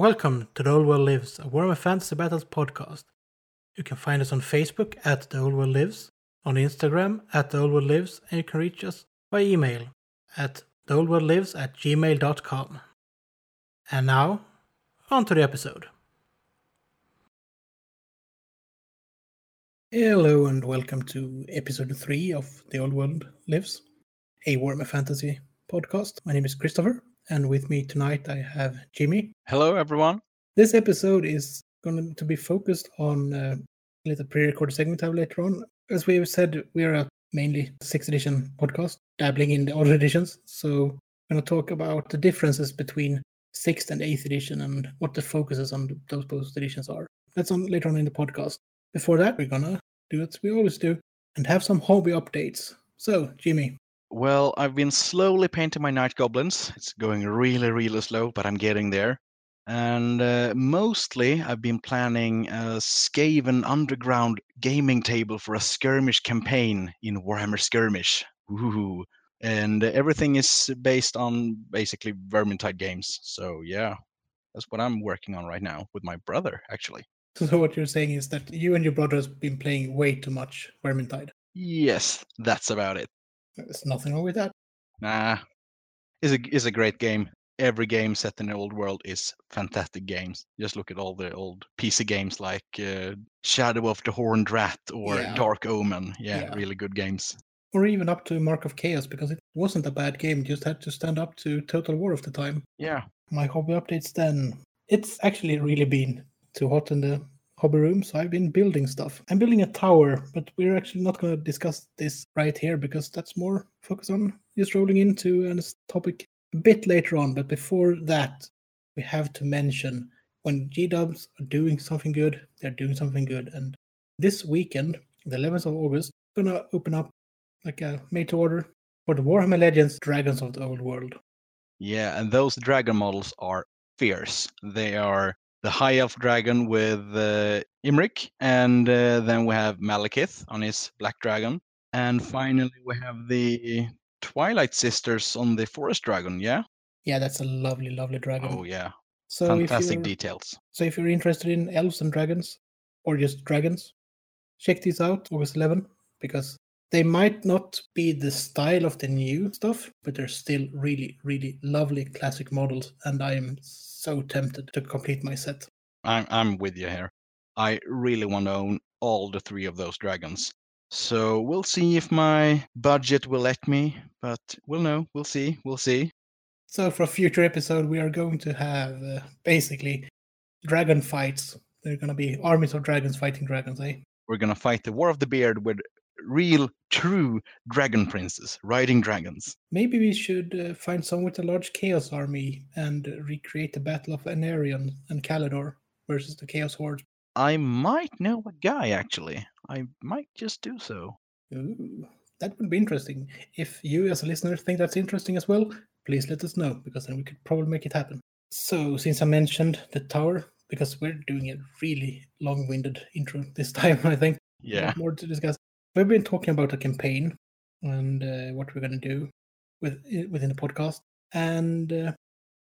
Welcome to The Old World Lives, a Warhammer Fantasy Battles podcast. You can find us on Facebook at The Old World Lives, on Instagram at The Old World Lives, and you can reach us by email at theoldworldlives at gmail.com. And now, on to the episode. Hello and welcome to episode 3 of The Old World Lives, a Warhammer Fantasy podcast. My name is Christopher, and with me tonight I have Jimmy. Hello, everyone. This episode is going to be focused on uh, a little pre-recorded segment I have later on. As we have said, we are a mainly sixth edition podcast, dabbling in the other editions. So we're going to talk about the differences between sixth and eighth edition and what the focuses on those both editions are. That's on later on in the podcast. Before that, we're gonna do what we always do and have some hobby updates. So, Jimmy, Well, I've been slowly painting my night goblins. It's going really, really slow, but I'm getting there. And uh, mostly, I've been planning a Skaven underground gaming table for a skirmish campaign in Warhammer Skirmish. Ooh. And everything is based on basically Vermintide games. So, yeah, that's what I'm working on right now with my brother, actually. so what you're saying is that you and your brother has been playing way too much Vermintide. Yes, that's about it. There's nothing wrong with that. Nah, is a it's a great game. Every game set in the old world is fantastic games. Just look at all the old PC games like uh, Shadow of the Horned Rat or Yeah. Dark Omen. Yeah, Yeah. really good games. Or even up to Mark of Chaos because it wasn't a bad game, just had to stand up to Total War of the time. Yeah, my hobby updates then. It's actually really been too hot in the hobby room, so I've been building stuff. I'm building a tower, but we're actually not going to discuss this right here because that's more focus on just rolling into a topic a bit later on. But before that, we have to mention when G Dubs are doing something good, they're doing something good. And this weekend, the 11th of August, gonna open up like a made to order for the Warhammer Legends Dragons of the Old World. yeah, and those dragon models are fierce. They are the High Elf dragon with uh, Imrik, and uh, then we have Malekith on his black dragon, and finally we have the Twilight Sisters on the Forest Dragon. Yeah. Yeah, that's a lovely, lovely dragon. Oh yeah, So fantastic details. so if you're interested in elves and dragons, or just dragons, check these out August 11 because they might not be the style of the new stuff, but they're still really, really lovely classic models, and I am so tempted to complete my set. I'm I'm with you here. I really want to own all the three of those dragons. So we'll see if my budget will let me, but we'll know. We'll see. We'll see. So for a future episode, we are going to have uh, basically dragon fights. They're going to be armies of dragons fighting dragons, eh? We're gonna fight the War of the Beard with real, true dragon princes riding dragons. Maybe we should uh, find someone with a large chaos army and uh, recreate the Battle of Aenarion and Caledor versus the Chaos Horde. I might know a guy actually. I might just do so. Ooh, that would be interesting. If you, as a listener, think that's interesting as well, please let us know because then we could probably make it happen. So, since I mentioned the tower, because we're doing a really long winded intro this time, I think. Yeah. More to discuss. We've been talking about a campaign and uh, what we're going to do with within the podcast. And uh,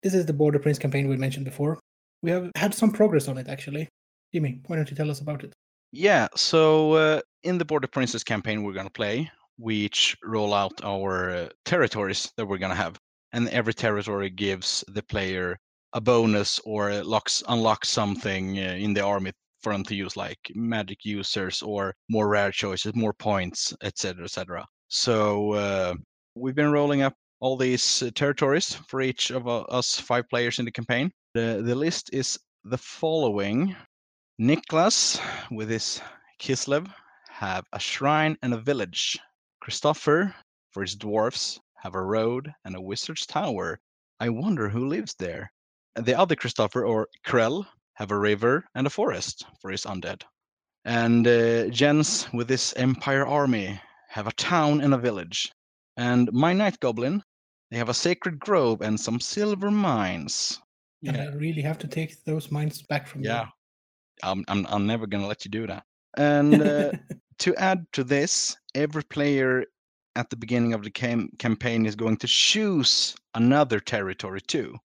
this is the Border Prince campaign we mentioned before. We have had some progress on it, actually. Jimmy, why don't you tell us about it? Yeah, so uh, in the Border Princes campaign we're going to play, we each roll out our uh, territories that we're going to have. And every territory gives the player a bonus or locks unlocks something uh, in the army for them to use, like magic users or more rare choices, more points, etc., etc. So uh, we've been rolling up all these uh, territories for each of uh, us five players in the campaign. The, the list is the following. Niklas with his Kislev have a shrine and a village. Christopher, for his dwarfs, have a road and a wizard's tower. I wonder who lives there. The other Christopher, or Krell, have a river and a forest for his undead. And uh, Jens, with his Empire army, have a town and a village. And my Night Goblin, they have a sacred grove and some silver mines. And I really have to take those mines back from you. Yeah. I'm, I'm, I'm never going to let you do that. And uh, to add to this, every player at the beginning of the cam- campaign is going to choose another territory too.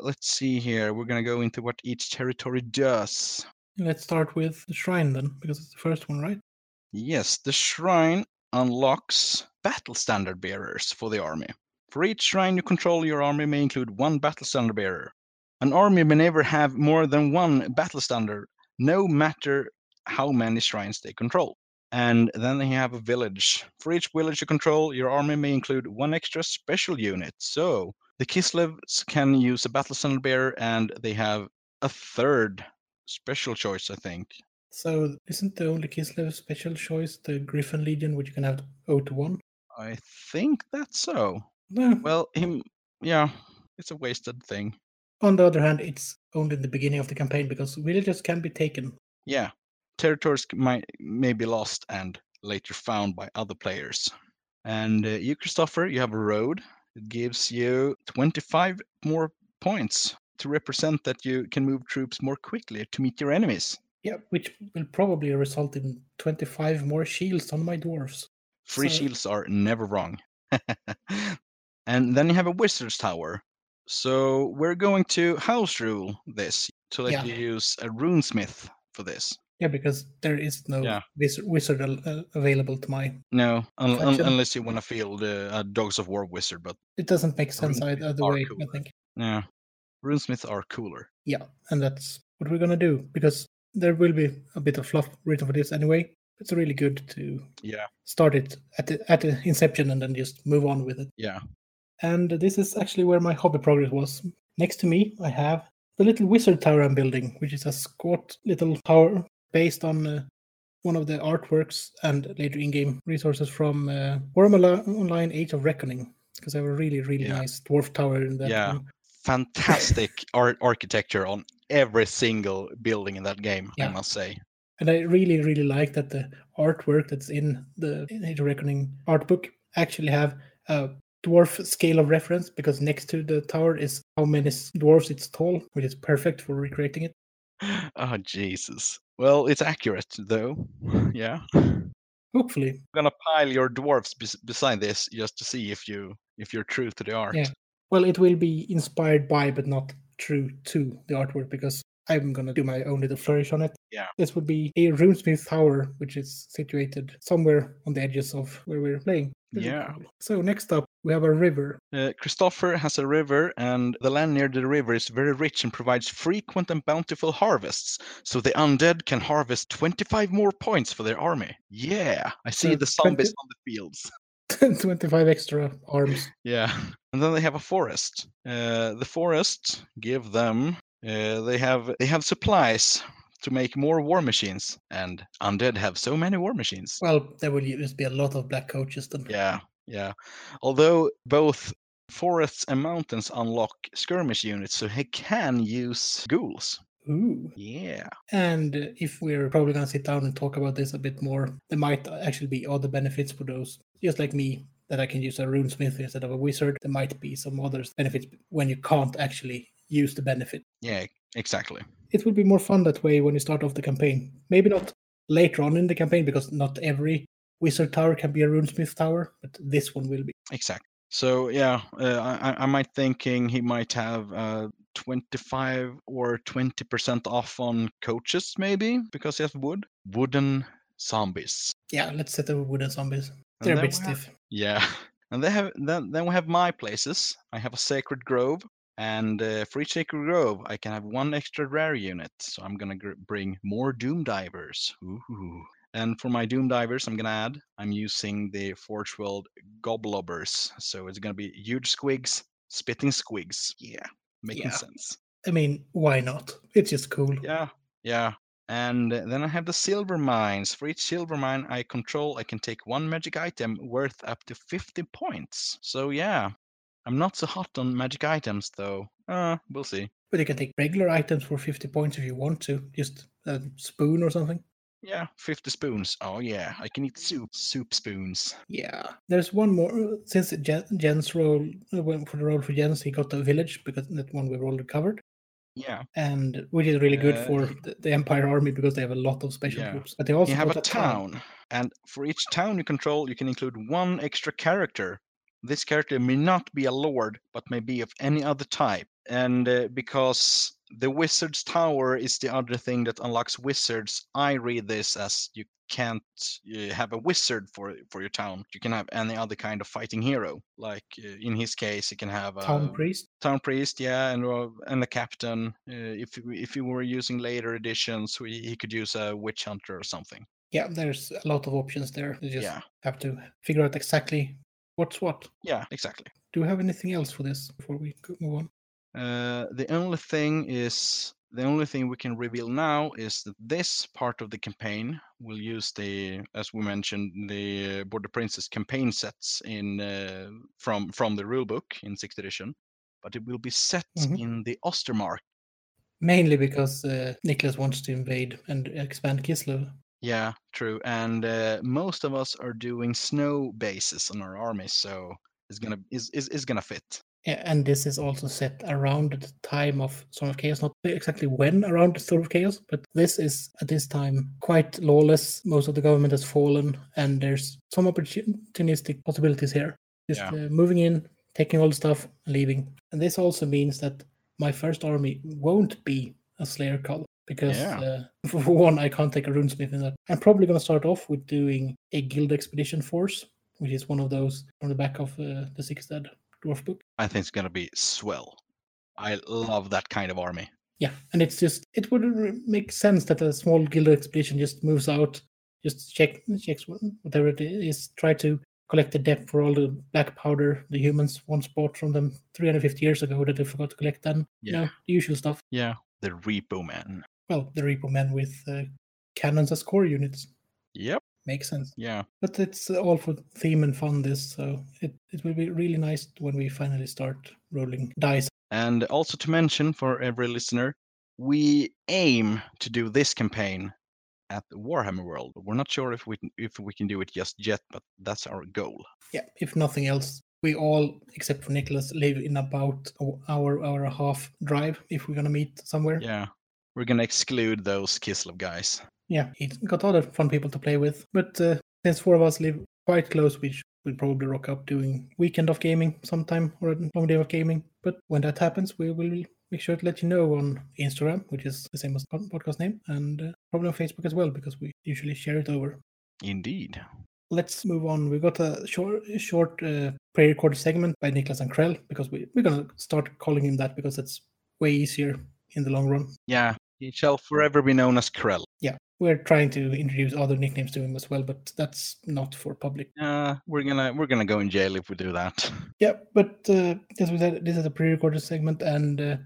Let's see here. We're gonna go into what each territory does. Let's start with the shrine then, because it's the first one, right? Yes, the shrine unlocks battle standard bearers for the army. For each shrine you control, your army may include one battle standard bearer. An army may never have more than one battle standard, no matter how many shrines they control. And then they have a village. For each village you control, your army may include one extra special unit. So the Kislevs can use a battle standard bearer, and they have a third special choice, I think. So isn't the only Kislev special choice the Gryphon Legion, which you can have 0 to 1? I think that's so. No. Well, him, yeah, it's a wasted thing. On the other hand, it's only in the beginning of the campaign because villages can be taken. Yeah, territories might may be lost and later found by other players. And uh, you, Christopher, you have a road. It gives you 25 more points to represent that you can move troops more quickly to meet your enemies. Yeah, which will probably result in 25 more shields on my dwarves. Free So- shields are never wrong. and then you have a wizard's tower. So we're going to house rule this to let Yeah. you use a runesmith for this. Yeah, because there is no Yeah. wiz- wizard uh, available to my. No, un- un- unless you want to field uh, a Dogs of War wizard, but It doesn't make sense Runesmith either, either way, cooler. I think. yeah, runesmiths are cooler. Yeah, and that's what we're gonna do because there will be a bit of fluff written for this anyway. It's really good to Yeah, start it at the at the inception and then just move on with it. yeah, And this is actually where my hobby progress was. Next to me, I have the little wizard tower I'm building, which is a squat little tower based on uh, one of the artworks and later in-game resources from uh, Warhammer Online: Age of Reckoning. Because I have a really, really Yeah. nice dwarf tower in that. Yeah. one. fantastic art architecture on every single building in that game. I must say. And I really, really like that the artwork that's in the Age of Reckoning art book actually have a dwarf scale of reference because next to the tower is how many dwarfs it's tall, which is perfect for recreating it. Oh Jesus. Well, it's accurate though. Yeah. Hopefully, I'm gonna pile your dwarfs bes- beside this just to see if you if you're true to the art. Yeah. well, it will be inspired by, but not true to the artwork because I'm gonna do my own little flourish on it. Yeah. This would be a runesmith tower, which is situated somewhere on the edges of where we're playing. Yeah. So next up, we have a river. Uh, Christopher has a river, and the land near the river is very rich and provides frequent and bountiful harvests. So the undead can harvest 25 more points for their army. Yeah, I see the zombies 20 on the fields. 25 extra arms. Yeah, and then they have a forest. Uh, the forest give them. Uh, they have they have supplies to make more war machines, and undead have so many war machines. Well, there will just be a lot of black coaches then. Yeah, yeah. Although both forests and mountains unlock skirmish units, so he can use ghouls. Ooh. Yeah. And if we're probably going to sit down and talk about this a bit more, there might actually be other benefits for those. Just like me, that I can use a runesmith instead of a wizard. There might be some other benefits when you can't actually use the benefit. Yeah, exactly. It will be more fun that way when you start off the campaign. Maybe not later on in the campaign because not every wizard tower can be a runesmith tower, but this one will be. Exactly. So yeah, uh, I, I- might thinking he might have uh, 25 or 20% off on coaches maybe because he has wood. Wooden zombies. Yeah, let's set up wooden zombies. They're a bit we have- stiff. Yeah, and they have then then we have my places. I have a sacred grove, and uh, for each sacred grove, I can have one extra rare unit. So I'm gonna gr- bring more doom divers. Ooh. And for my doom divers, I'm gonna add. I'm using the Forge World Goblobbers. So it's gonna be huge squigs, spitting squigs. Yeah, making Yeah. sense. I mean, why not? It's just cool. Yeah, yeah. And uh, then I have the silver mines. For each silver mine I control, I can take one magic item worth up to 50 points. So yeah, I'm not so hot on magic items though. Uh, we'll see. But you can take regular items for 50 points if you want to. Just a spoon or something. Yeah, 50 spoons. Oh yeah, I can eat soup. Soup spoons. Yeah. There's one more. uh, Since Jen's role, uh, went for the role for Jens, he got the village because that one we've already covered. Yeah. And which is really good Uh, for the, the Empire army because they have a lot of special Yeah. troops. But they also You have a town, and for each town you control, you can include one extra character. This character may not be a lord, but may be of any other type. and uh, because the wizard's tower is the other thing that unlocks wizards, I read this as you can't uh, have a wizard for for your town. You can have any other kind of fighting hero. Like uh, in his case, you can have a Town priest. town priest, yeah, and uh, and a captain. Uh, if you- if you were using later editions, we, he could use a witch hunter or something. Yeah, there's a lot of options there. You just Yeah, have to figure out exactly what's what. yeah, exactly. Do we have anything else for this before we move on? Uh, the only thing is the only thing we can reveal now is that this part of the campaign will use the, as we mentioned, the Border Princes campaign sets in uh, from from the rulebook in sixth edition, but it will be set Mhm. in the Ostermark. Mainly because uh, Niklas wants to invade and expand Kislev. Yeah, true. And uh, most of us are doing snow bases on our army, so it's gonna is is, is gonna fit. Yeah, and this is also set around the time of Storm of Chaos, not exactly when around the Storm of Chaos, but this is at this time quite lawless. Most of the government has fallen, and there's some opportunistic possibilities here. Just Yeah. uh, moving in, taking all the stuff, leaving. And this also means that my first army won't be a Slayer cult because, Yeah. uh, for one, I can't take a runesmith in that. I'm probably going to start off with doing a guild expedition force, which is one of those from the back of uh, the Six Dead dwarf book. I think it's gonna be swell. I love that kind of army. Yeah, and it's just it would make sense that a small guild expedition just moves out, just check checks whatever it is, try to collect the debt for all the black powder the humans once bought from them 350 years ago that they forgot to collect then. You Yeah. know, the usual stuff. Yeah, the Repo Man. Well, the Repo Men with uh, cannons as core units Yep. makes sense. Yeah. But it's all for theme and fun. This so it it will be really nice when we finally start rolling dice. And also to mention for every listener, we aim to do this campaign at the Warhammer World. We're not sure if we can, if we can do it just yet, but that's our goal. Yeah, if nothing else, we all, except for Niklas, live in about an hour, hour and a half drive if we're gonna meet somewhere. Yeah. We're gonna exclude those Kislev guys. Yeah, he's got other fun people to play with. But uh, since four of us live quite close, we will probably rock up doing weekend of gaming sometime or a long day of gaming. But when that happens, we will make sure to let you know on Instagram, which is the same as podcast name, and uh, probably on Facebook as well because we usually share it over. Indeed. let's move on. We've got a short, short uh, pre-recorded segment by Niklas and Krell because we, we're gonna start calling him that because it's way easier in the long run. Yeah. He shall forever be known as Krell. Yeah, we're trying to introduce other nicknames to him as well, but that's not for public. Uh, we're gonna we're gonna go in jail if we do that. Yeah, but uh, as we said, this is a pre-recorded segment, and uh,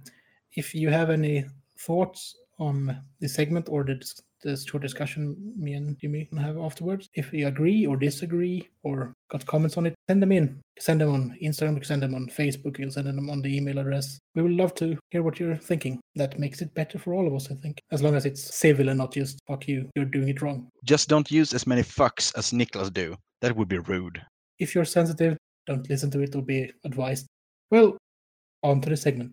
if you have any thoughts on the segment or the, the short discussion me and Jimmy can have afterwards, if you agree or disagree or got comments on it, send them in. Send them on Instagram, you can send them on Facebook, you'll send them on the email address. We would love to hear what you're thinking. That makes it better for all of us, I think, as long as it's civil and not just fuck you, you're doing it wrong. Just don't use as many fucks as Niklas do. That would be rude. If you're sensitive, don't listen to it or be advised. Well, on to the segment.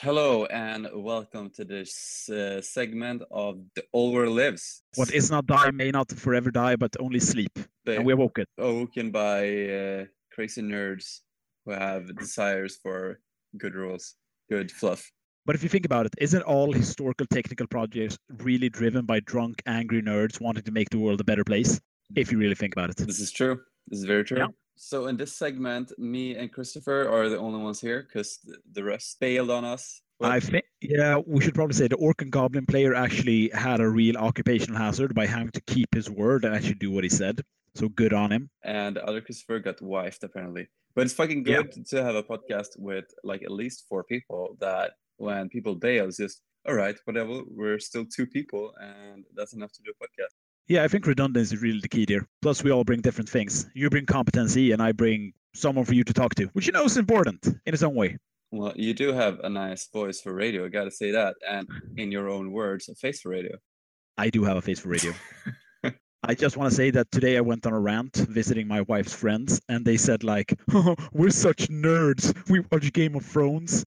Hello and welcome to this uh, segment of The Over Lives. What is not die may not forever die, but only sleep. They And we're it. awoken by uh, crazy nerds who have desires for good rules, good fluff. But if you think about it, isn't all historical technical projects really driven by drunk, angry nerds wanting to make the world a better place? If you really think about it. This is true. This is very true. Yeah. So in this segment, me and Christopher are the only ones here because the rest bailed on us. Well, I think, yeah, we should probably say the Orc and Goblin player actually had a real occupational hazard by having to keep his word and actually do what he said. So good on him. and the other Christopher got wifed apparently. But it's fucking Yeah. good to have a podcast with like at least four people that when people bail, it's just all right, whatever. We're still two people, and that's enough to do a podcast. Yeah, I think redundancy is really the key there. Plus, we all bring different things. You bring competency, and I bring someone for you to talk to, which you know is important in its own way. Well, you do have a nice voice for radio. I gotta say that, and in your own words, a face for radio. I do have a face for radio. I just want to say that today I went on a rant visiting my wife's friends, and they said like, oh, "We're such nerds. We watch Game of Thrones,"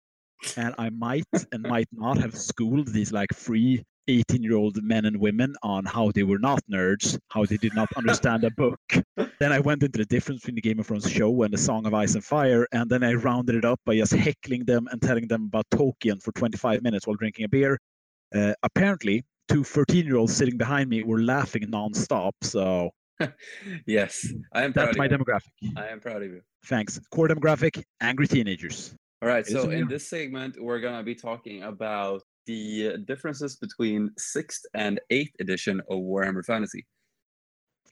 and I might and might not have schooled these like three 18 year old men and women on how they were not nerds, how they did not understand a book. Then I went into the difference between the Game of Thrones show and the Song of Ice and Fire, and then I rounded it up by just heckling them and telling them about Tolkien for 25 minutes while drinking a beer. Uh, apparently, two 13 year olds sitting behind me were laughing nonstop. So yes, I am proud that's of my you. demographic. I am proud of you. Thanks. Core demographic angry teenagers. All right, It so in this segment, we're gonna be talking about the differences between sixth and eighth edition of Warhammer Fantasy.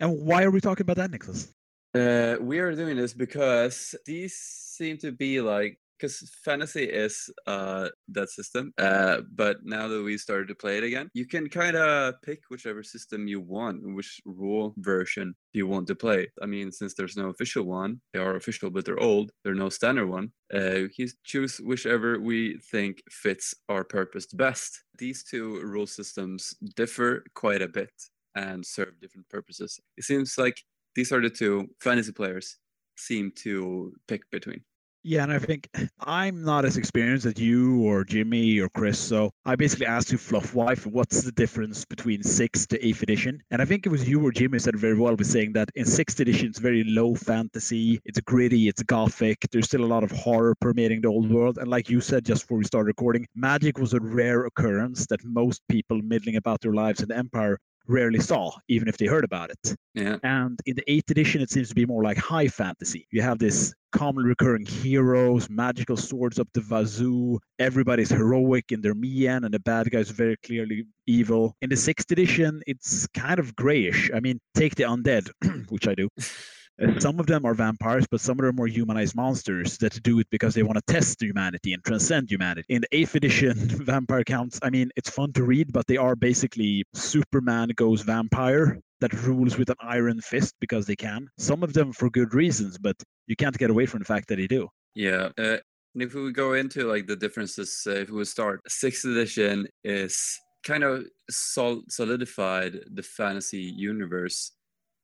And why are we talking about that, Niklas? Uh, we are doing this because these seem to be like because fantasy is uh that system uh but now that we started to play it again you can kind of pick whichever system you want which rule version you want to play. I mean since there's no official one they are official but they're old there's no standard one uh you choose whichever we think fits our purpose best. These two rule systems differ quite a bit and serve different purposes. It seems like these are the two fantasy players seem to pick between. Yeah, and I think I'm not as experienced as you or Jimmy or Chris. So I basically asked you, Fluff Wife, what's the difference between sixth to eighth edition? And I think it was you or Jimmy said very well with saying that in sixth edition it's very low fantasy, it's gritty, it's gothic. There's still a lot of horror permeating the old world. And like you said just before we started recording, magic was a rare occurrence that most people middling about their lives in the Empire rarely saw, even if they heard about it. Yeah. And in the eighth edition, it seems to be more like high fantasy. You have this commonly recurring heroes, magical swords up the wazoo. Everybody's heroic in their Mian, and the bad guys very clearly evil. In the sixth edition, it's kind of grayish. I mean, take the undead, which I do. Some of them are vampires, but some of them are more humanized monsters that do it because they want to test humanity and transcend humanity. In the eighth edition, vampire counts, I mean, it's fun to read, but they are basically Superman goes vampire that rules with an iron fist because they can. Some of them for good reasons, but you can't get away from the fact that they do. Yeah. Uh, and if we go into like the differences, uh, if we start, sixth edition is kind of sol- solidified the fantasy universe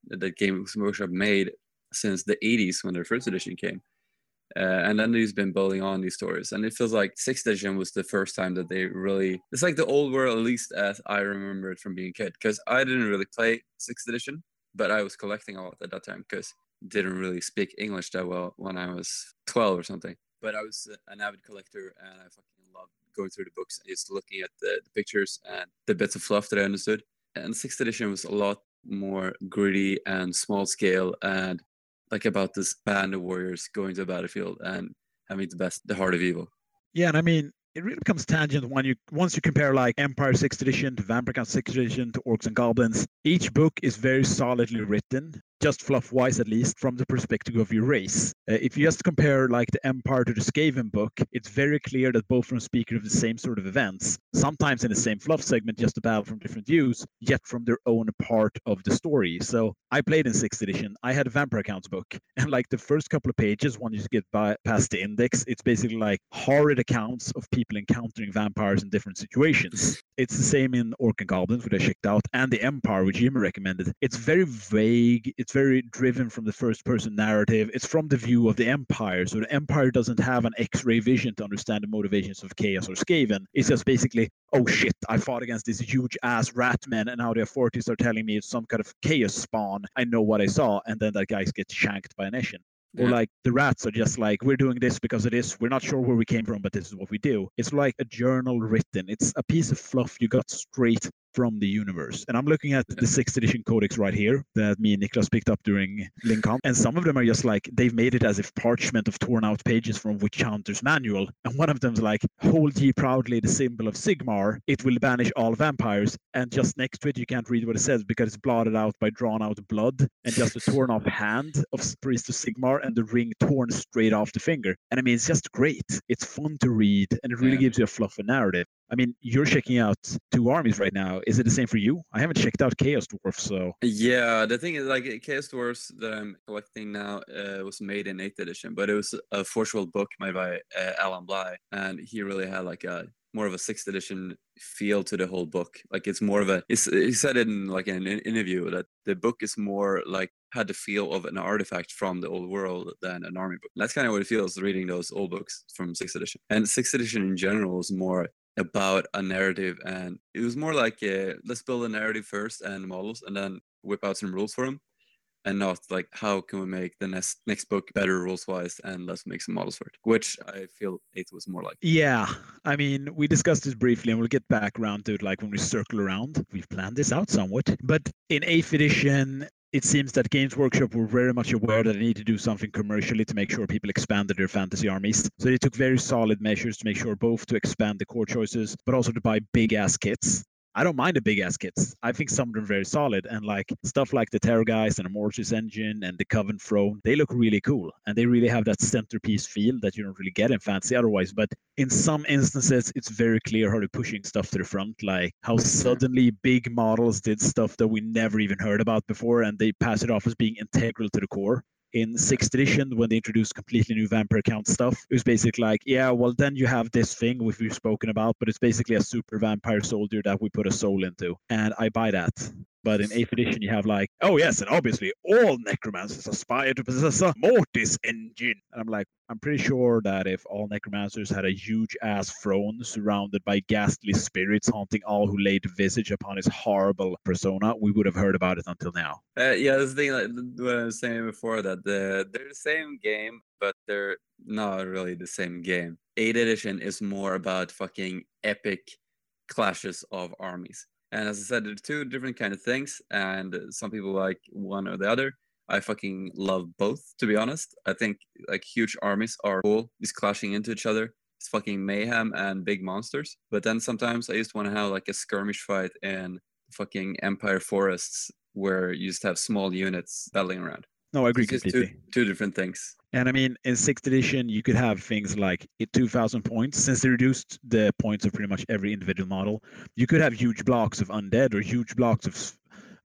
that Games Workshop made since the 80s when their first edition came. Uh, and then he's been building on these stories. And it feels like sixth edition was the first time that they really, it's like the old world, at least as I remember it from being a kid. Because I didn't really play sixth edition, but I was collecting a lot at that time because didn't really speak English that well when I was 12 or something. But I was uh, an avid collector and I fucking loved going through the books and just looking at the, the pictures and the bits of fluff that I understood. And sixth edition was a lot more gritty and small scale and like about this band of warriors going to a battlefield and having the best, the heart of evil. Yeah, and I mean, it really becomes tangent when you once you compare like Empire Sixth Edition to Vampire Count Sixth Edition to Orcs and Goblins. Each book is very solidly written, just fluff wise at least, from the perspective of your race. Uh, if you just compare like the Empire to the Skaven book, it's very clear that both of them speak of the same sort of events, sometimes in the same fluff segment, just a battle from different views, yet from their own part of the story. So I played in Sixth Edition. I had a Vampire Counts book, and like the first couple of pages, when you get by past the index, it's basically like horrid accounts of people encountering vampires in different situations. It's the same in Orc and Goblins, which I checked out, and the Empire, which Jimmy recommended. It's very vague. It's very driven from the first person narrative. It's from the view of the Empire. So the Empire doesn't have an X ray vision to understand the motivations of Chaos or Skaven. It's just basically, oh shit, I fought against this huge ass rat man, and now the authorities are telling me it's some kind of chaos spawn. I know what I saw. And then that guy gets shanked by an Eshin. Or like the rats are just like, we're doing this because it is. We're not sure where we came from, but this is what we do. It's like a journal written. It's a piece of fluff you got straight from the universe. And I'm looking at the sixth edition codex right here that me and Niklas picked up during Lincoln. And some of them are just like they've made it as if parchment of torn out pages from Witch Hunter's manual. And one of them's like, Hold ye proudly the symbol of Sigmar, it will banish all vampires. And just next to it you can't read what it says because it's blotted out by drawn out blood and just a torn off hand of Priest of Sigmar and the ring torn straight off the finger. And I mean it's just great. It's fun to read and it really Yeah. gives you a fluff narrative. I mean, you're checking out two armies right now. Is it the same for you? I haven't checked out Chaos Dwarf, so Yeah, the thing is, like, Chaos Dwarfs that I'm collecting now uh, was made in 8th edition, but it was a Forge World book made by uh, Alan Bligh, and he really had like a more of a 6th edition feel to the whole book. Like, it's more of a, he said in like an interview that the book is more like had the feel of an artifact from the old world than an army book. That's kind of what it feels reading those old books from 6th edition. And 6th edition in general is more about a narrative, and it was more like uh, let's build a narrative first and models, and then whip out some rules for them, and not like how can we make the next next book better rules wise, and let's make some models for it, which I feel it was more like. Yeah, I mean, we discussed this briefly, and we'll get back around to it like when we circle around. We've planned this out somewhat, but in eighth edition, it seems that Games Workshop were very much aware that they need to do something commercially to make sure people expanded their fantasy armies. So they took very solid measures to make sure both to expand the core choices, but also to buy big ass kits. I don't mind the big ass kits. I think some of them are very solid. And like stuff like the Terrorgeist and the Mortis engine and the Coven Throne, they look really cool. And they really have that centerpiece feel that you don't really get in fantasy otherwise. But in some instances, it's very clear how they're pushing stuff to the front, like how mm-hmm. suddenly big models did stuff that we never even heard about before and they pass it off as being integral to the core in sixth edition when they introduced completely new vampire count stuff. It was basically like, yeah, well then you have this thing which we've spoken about, but it's basically a super vampire soldier that we put a soul into. And I buy that. But in 8th edition, you have like, oh yes, and obviously all necromancers aspire to possess a mortis engine. And I'm like, I'm pretty sure that if all necromancers had a huge ass throne surrounded by ghastly spirits haunting all who laid visage upon his horrible persona, we would have heard about it until now. Uh, yeah, this thing like what I was saying before that the, they're the same game, but they're not really the same game. 8th edition is more about fucking epic clashes of armies. And as I said, they're two different kind of things, and some people like one or the other. I fucking love both, to be honest. I think like huge armies are cool, just clashing into each other. It's fucking mayhem and big monsters. But then sometimes I just want to have like a skirmish fight in fucking Empire forests where you just have small units battling around. No, I agree completely. two, two different things. And I mean, in sixth edition, you could have things like 2,000 points. Since they reduced the points of pretty much every individual model, you could have huge blocks of undead or huge blocks of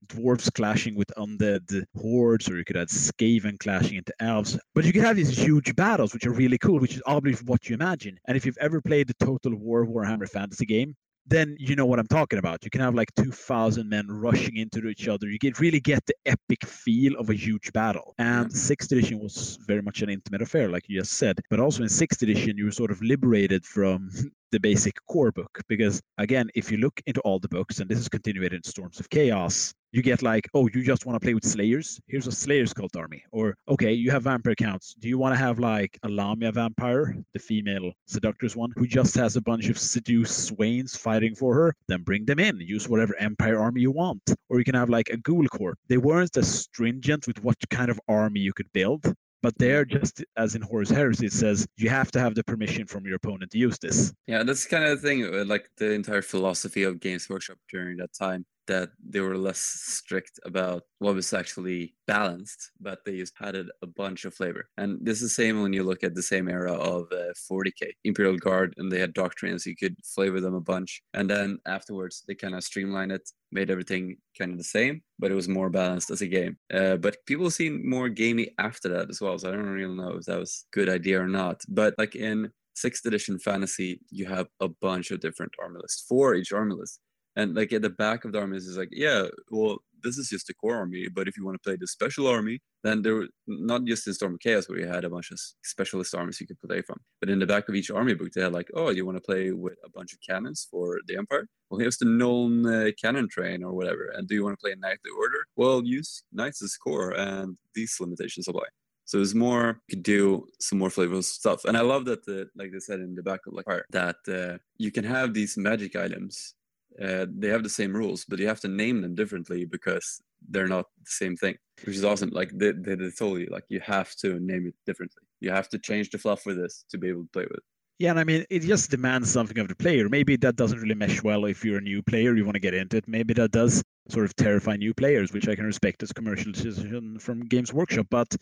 dwarves clashing with undead hordes, or you could have Skaven clashing into elves. But you could have these huge battles, which are really cool, which is obviously what you imagine. And if you've ever played the Total War Warhammer Fantasy game, then you know what I'm talking about. You can have like 2,000 men rushing into each other. You get really get the epic feel of a huge battle. And sixth edition was very much an intimate affair, like you just said. But also in sixth edition, you were sort of liberated from the basic core book because again, if you look into all the books, and this is continued in Storms of Chaos, you get like, oh, you just want to play with Slayers? Here's a Slayers cult army. Or okay, you have vampire counts. Do you want to have like a Lahmia vampire, the female seductress one, who just has a bunch of seduced swains fighting for her? Then bring them in. Use whatever empire army you want. Or you can have like a ghoul court. They weren't as stringent with what kind of army you could build. But there, just as in Horus Heresy, it says you have to have the permission from your opponent to use this. Yeah, that's kind of the thing, uh, like the entire philosophy of Games Workshop during that time, that they were less strict about what was actually balanced, but they just added a bunch of flavor. And this is the same when you look at the same era of uh, 40k, Imperial Guard, and they had doctrines, you could flavor them a bunch. And then afterwards, they kind of streamlined it, made everything kind of the same, but it was more balanced as a game. Uh, but people seem more gamey after that as well, so I don't really know if that was a good idea or not. But like in sixth edition fantasy, you have a bunch of different army lists for each army list. And like at the back of the army is like, yeah, well, this is just the core army. But if you want to play the special army, then there were not just in Storm of Chaos where you had a bunch of specialist armies you could play from. But in the back of each army book, they had like, oh, you want to play with a bunch of cannons for the Empire? Well, here's the known uh, cannon train or whatever. And do you want to play knightly order? Well, use knights as core, and these limitations apply. So it's more you could do some more flavorful stuff. And I love that the like they said in the back of like fire that uh, you can have these magic items. Uh, they have the same rules, but you have to name them differently because they're not the same thing, which is awesome. Like they, they, they told you, like you have to name it differently. You have to change the fluff with this to be able to play with it. Yeah, and I mean, it just demands something of the player. Maybe that doesn't really mesh well if you're a new player, you want to get into it. Maybe that does sort of terrify new players, which I can respect as a commercial decision from Games Workshop. But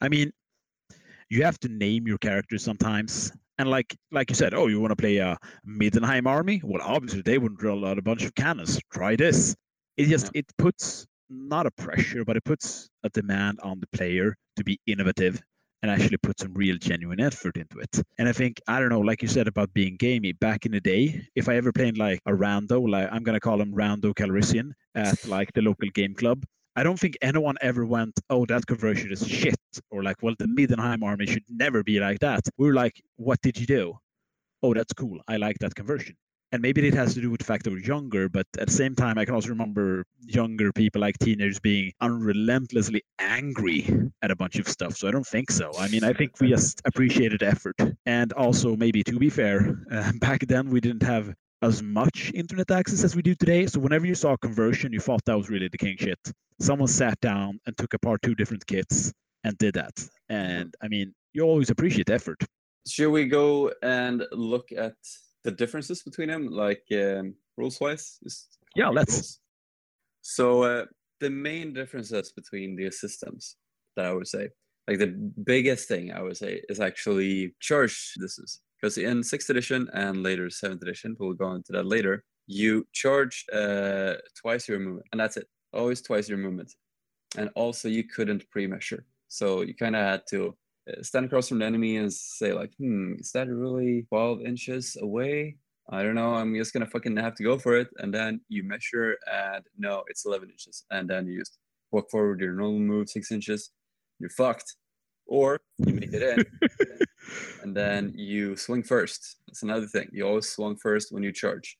I mean, you have to name your characters sometimes. And like like you said, oh, you want to play a Middenheim army? Well, obviously they wouldn't roll out a bunch of cannons. Try this. It just it puts not a pressure, but it puts a demand on the player to be innovative and actually put some real genuine effort into it. And I think, I don't know, like you said about being gamey, back in the day, if I ever played like a rando, like I'm gonna call him Rando Calrissian at like the local game club, I don't think anyone ever went, oh, that conversion is shit, or like, well, the Middenheim army should never be like that. We were like, what did you do? Oh, that's cool. I like that conversion. and maybe it has to do with the fact that we're younger, but at the same time, I can also remember younger people like teenagers being unrelentlessly angry at a bunch of stuff. So I don't think so. I mean, I think we just appreciated effort. And also, maybe to be fair, uh, back then we didn't have as much internet access as we do today. So whenever you saw a conversion, you thought that was really the king shit. Someone sat down and took apart two different kits and did that. And I mean, you always appreciate effort. Should we go and look at the differences between them, like um, rules wise? Yeah, let's. So uh, the main differences between the systems that I would say, like the biggest thing I would say is actually charge distance. Because in sixth edition and later seventh edition, we'll go into that later. You charge uh, twice your movement, and that's it. Always twice your movement, and also you couldn't pre-measure, so you kind of had to uh, stand across from the enemy and say like, hmm, is that really 12 inches away? I don't know. I'm just gonna fucking have to go for it. And then you measure and no, it's 11 inches. And then you just walk forward your normal move six inches. You're fucked. Or you make it in, and then you swing first. That's another thing. You always swung first when you charge,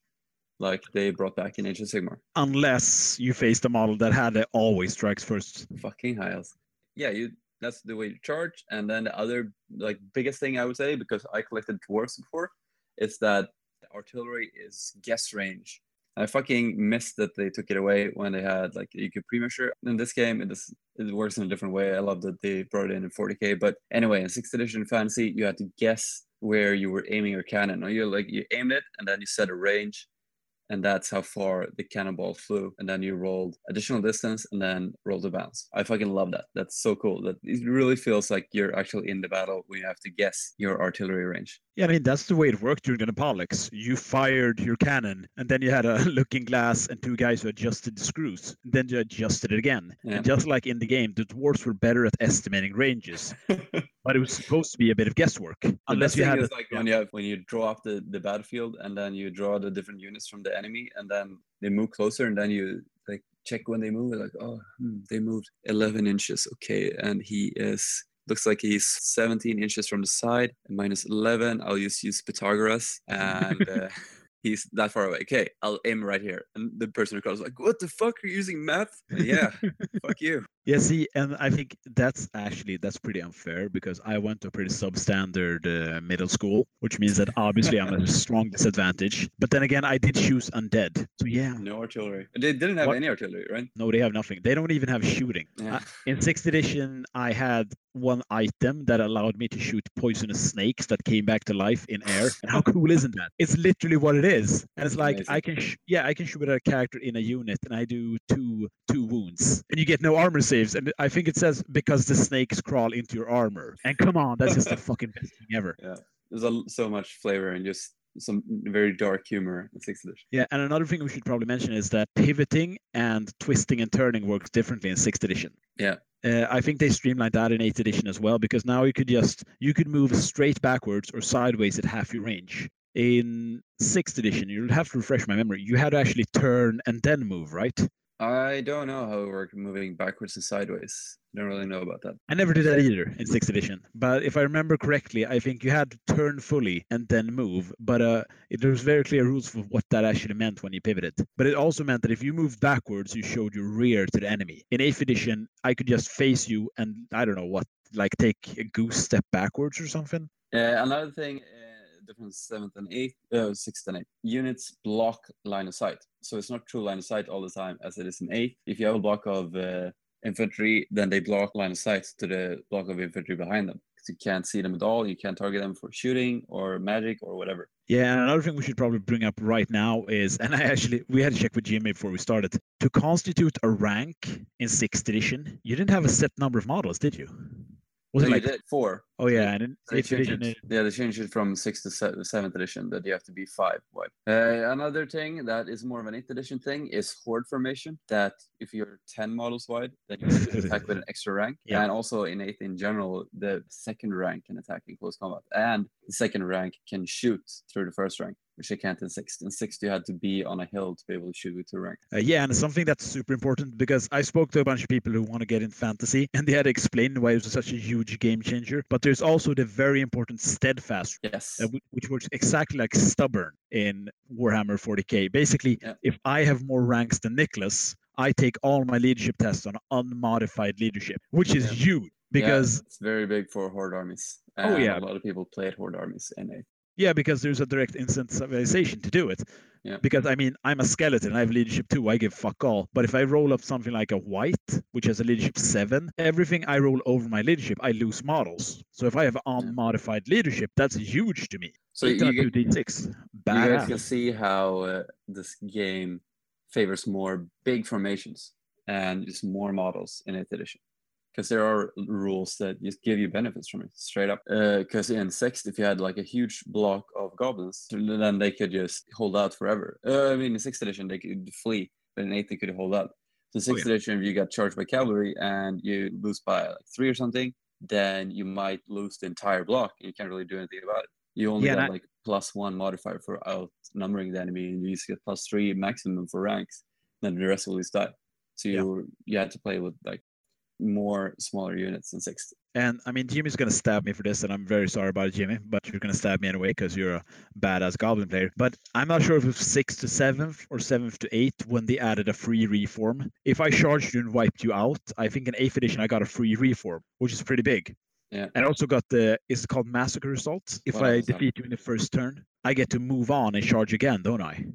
like they brought back in Age of Sigmar. Unless you faced a model that had it always strikes first. Fucking hiles. Yeah, you that's the way you charge. And then the other like biggest thing I would say, because I collected dwarves before, is that artillery is guess range. I fucking missed that they took it away when they had like you could pre-measure. In this game, it is it works in a different way. I love that they brought it in in 40k. But anyway, in sixth edition fantasy, you had to guess where you were aiming your cannon. Or you like you aimed it and then you set a range and that's how far the cannonball flew. And then you rolled additional distance and then rolled a bounce. I fucking love that. That's so cool. That it really feels like you're actually in the battle when you have to guess your artillery range. Yeah, I mean that's the way it worked during the Napoleons. You fired your cannon, and then you had a looking glass and two guys who adjusted the screws. And then you adjusted it again. Yeah. And just like in the game, the dwarves were better at estimating ranges. but it was supposed to be a bit of guesswork. Unless you had a, like yeah. when you have, when you draw off the, the battlefield and then you draw the different units from the enemy and then they move closer and then you like check when they move like oh hmm, they moved 11 inches. Okay and he is looks like he's 17 inches from the side minus 11 i'll just use pythagoras and uh, he's that far away. Okay i'll aim right here. And the person across is like what the fuck? Are you using math? And yeah fuck you yeah, see, and I think that's actually that's pretty unfair because I went to a pretty substandard uh, middle school, which means that obviously I'm at a strong disadvantage. But then again, I did choose undead, so yeah. No artillery. They didn't have what? any artillery, right? No, they have nothing. They don't even have shooting. Yeah. Uh, in sixth edition, I had one item that allowed me to shoot poisonous snakes that came back to life in air. And how cool isn't that? It's literally what it is. And it's like Amazing. I can, sh- yeah, I can shoot at a character in a unit, and I do two two wounds, and you get no armor saves. And I think it says because the snakes crawl into your armor. And come on, that's just the fucking best thing ever. Yeah, there's a, so much flavor and just some very dark humor in sixth edition. Yeah, and another thing we should probably mention is that pivoting and twisting and turning works differently in sixth edition. Yeah. Uh, I think they streamlined that in eighth edition as well because now you could just you could move straight backwards or sideways at half your range. In sixth edition, you'll have to refresh my memory. You had to actually turn and then move, right? I don't know how it worked moving backwards and sideways. I don't really know about that. I never did that either in sixth edition. But if I remember correctly, I think you had to turn fully and then move. But uh, it, there was very clear rules for what that actually meant when you pivoted. But it also meant that if you moved backwards, you showed your rear to the enemy. In eighth edition, I could just face you and I don't know what, like take a goose step backwards or something. Uh, another thing. Difference seventh and eighth, uh, sixth and eighth. Units block line of sight. So it's not true line of sight all the time as it is in eighth. If you have a block of uh, infantry, then they block line of sight to the block of infantry behind them. Because you can't see them at all. You can't target them for shooting or magic or whatever. Yeah, and another thing we should probably bring up right now is, and I actually we had to check with Jimmy before we started. To constitute a rank in sixth edition, you didn't have a set number of models, did you? Was no, it like did four? Oh yeah, and eighth edition. It, yeah, they changed it from sixth to seventh edition that you have to be five wide. Uh, another thing that is more of an eighth edition thing is horde formation. That if you're ten models wide, then you can attack with an extra rank. Yeah. And also in eighth in general, the second rank can attack in close combat, and the second rank can shoot through the first rank which I can't in sixth. In sixth, you had to be on a hill to be able to shoot with two rank. Uh, yeah, and something that's super important because I spoke to a bunch of people who want to get in fantasy, and they had explained why it was such a huge game changer. But there's also the very important steadfast Yes. uh, which works exactly like stubborn in Warhammer 40k. Basically, Yeah. if I have more ranks than Niklas, I take all my leadership tests on unmodified leadership, which is Yeah. huge because yeah, it's very big for horde armies. Oh, yeah. a lot of people played horde armies in it. Yeah, because there's a direct incentivization to do it. Yeah. Because I mean, I'm a skeleton. I have leadership two. I give fuck all. But if I roll up something like a wight, which has a leadership seven, everything I roll over my leadership, I lose models. So if I have unmodified leadership, that's huge to me. So Eight you, you, 2d6. you guys can see how uh, this game favors more big formations and just more models in 8th edition. Because there are rules that just give you benefits from it straight up. Because in 6th, if you had like a huge block of goblins, then they could just hold out forever. Uh, I mean, in 6th edition, they could flee, but in 8th, they could hold out. So 6th Oh, yeah. edition, if you got charged by cavalry and you lose by like three or something, then you might lose the entire block and you can't really do anything about it. You only Yeah, I- like plus one modifier for outnumbering the enemy, and you just get plus three maximum for ranks. Then the rest will just die. So Yeah. you you had to play with like more smaller units than six. And I mean, Jimmy's going to stab me for this, and I'm very sorry about it, Jimmy, but you're going to stab me anyway because you're a badass goblin player. But I'm not sure if it's sixth to seventh or seventh to eighth when they added a free reform. If I charged you and wiped you out, I think in eighth edition I got a free reform, which is pretty big. Yeah. And I also got the, is it called massacre result? If What I was that? defeat you in the first turn, I get to move on and charge again, don't I?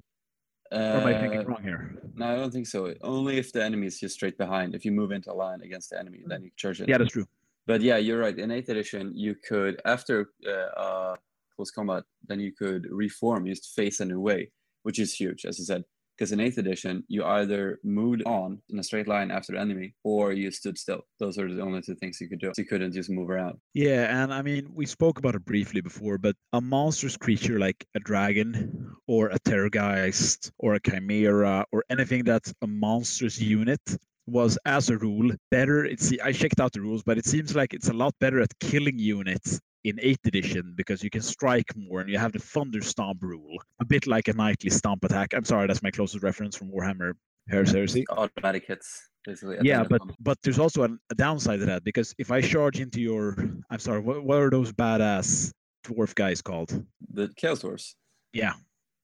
Or am I thinking Uh, wrong here? No, I don't think so. Only if the enemy is just straight behind. If you move into line against the enemy, then you charge it. Yeah, that's true. But yeah, you're right. In eighth edition, you could after uh, uh, close combat, then you could reform, you just face a new way, which is huge, as you said. Because in eighth edition, you either moved on in a straight line after the enemy, or you stood still. Those are the only two things you could do. You couldn't just move around. Yeah, and I mean, we spoke about it briefly before, but a monstrous creature like a dragon or a terrorgeist or a chimera or anything that's a monstrous unit was, as a rule, better. It's I checked out the rules, but it seems like it's a lot better at killing units in 8th edition because you can strike more and you have the thunder stomp rule, a bit like a knightly stomp attack. I'm sorry, that's my closest reference from Warhammer Heresy. Heresy. Automatic hits, basically. Yeah, but but there's also an, a downside to that because if I charge into your, I'm sorry, what, what are those badass dwarf guys called? the chaos dwarfs. Yeah,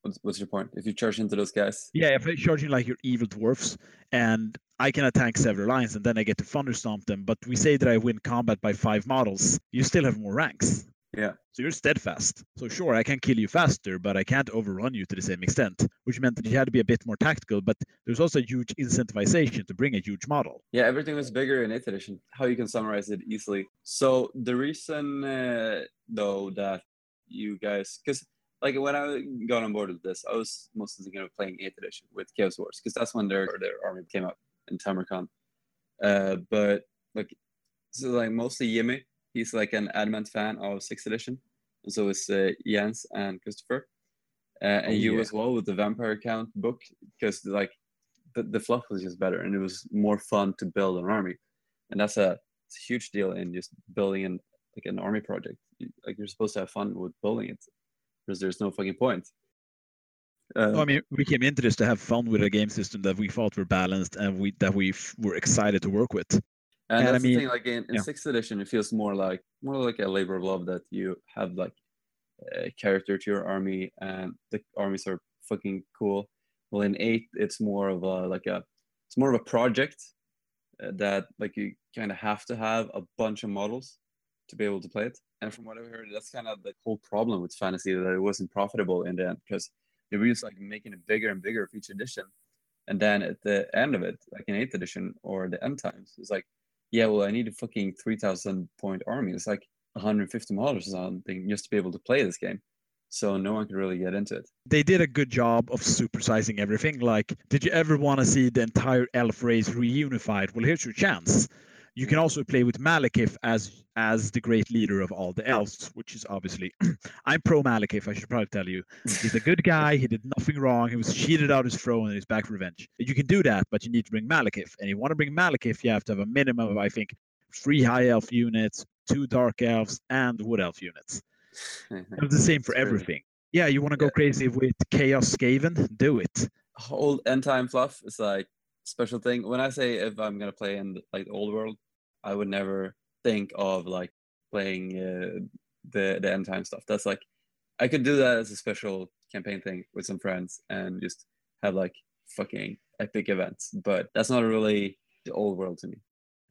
What's, what's your point? If you charge into those guys, yeah. If I charge in like your evil dwarfs, and I can attack several lines, and then I get to thunderstomp them. But we say that I win combat by five models, you still have more ranks. Yeah. So you're steadfast. So sure, I can kill you faster, but I can't overrun you to the same extent, which meant that you had to be a bit more tactical. But there's also a huge incentivization to bring a huge model. Yeah, everything was bigger in 8th edition. How you can summarize it easily. So the reason, uh, though, that you guys, because like when I got on board with this, I was mostly thinking of playing 8th edition with Chaos Dwarfs, because that's when their their army came up in Tamurkhan. Uh, but like, so like mostly Jimmy, he's like an adamant fan of 6th edition, and so is uh, Jens and Christopher. Uh, and Oh, you yeah. as well with the Vampire Count book, because like the, the fluff was just better and it was more fun to build an army and that's a, a huge deal in just building an like an army project like you're supposed to have fun with building it because there's no fucking point uh, No, I mean, we came into this to have fun with a game system that we thought were balanced and we that we f- were excited to work with. and, and I that's the thing like in, in yeah. sixth edition it feels more like more like a labor of love that you have like a character to your army and the armies are fucking cool well in eight it's more of a like a it's more of a project uh, that like you kind of have to have a bunch of models to be able to play it and from what i've heard that's kind of the whole problem with fantasy that it wasn't profitable in the end because they were just like making it bigger and bigger for each edition and then at the end of it like in eighth edition or the end times it's like yeah well i need a fucking 3000 point army it's like 150 models or something just to be able to play this game so no one could really get into it They did a good job of supersizing everything. Like, did you ever want to see the entire elf race reunified? Well, here's your chance. You can also play with Malekith as as the great leader of all the elves, which is obviously I'm pro Malekith. I should probably tell you, he's a good guy. He did nothing wrong. He was cheated out his throne and he's back for revenge. You can do that, but you need to bring Malekith, and you want to bring Malekith, you have to have a minimum of I think three high elf units, two dark elves, and wood elf units. It's the same for everything. Yeah, you want to go Yeah. crazy with Chaos Skaven? Do it. whole end time fluff is like special thing. When I say if I'm gonna play in like the old world, I would never think of like playing uh, the the end time stuff. That's like I could do that as a special campaign thing with some friends and just have like fucking epic events. But that's not really the old world to me.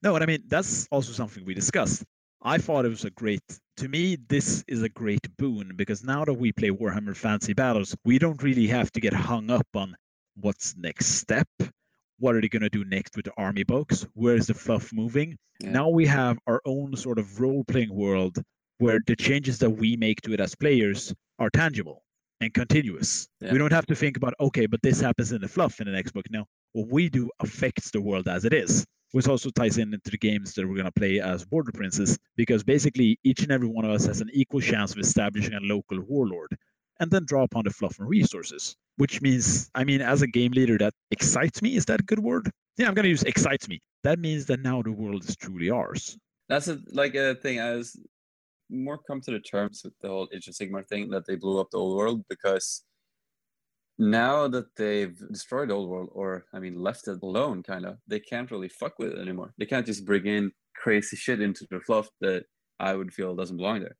No, and I mean that's also something we discussed. I thought it was a great to me this is a great boon because now that we play Warhammer Fantasy Battles, we don't really have to get hung up on what's next step. What are they going to do next with the army books? Where's the fluff moving? Yeah. Now we have our own sort of role playing world where the changes that we make to it as players are tangible and continuous. Yeah. We don't have to think about, okay, but this happens in the fluff in the next book. No, what we do affects the world as it is, which also ties in into the games that we're going to play as Border Princes, because basically each and every one of us has an equal chance of establishing a local warlord and then draw upon the fluff and resources, which means, I mean, as a game leader, that excites me. Is that a good word? Yeah, I'm going to use excites me. That means that now the world is truly ours. That's a, like a thing I was more come to the terms with the whole Age of Sigmar thing that they blew up the old world because now that they've destroyed the old world or I mean left it alone kind of they can't really fuck with it anymore. They can't just bring in crazy shit into the fluff that I would feel doesn't belong there.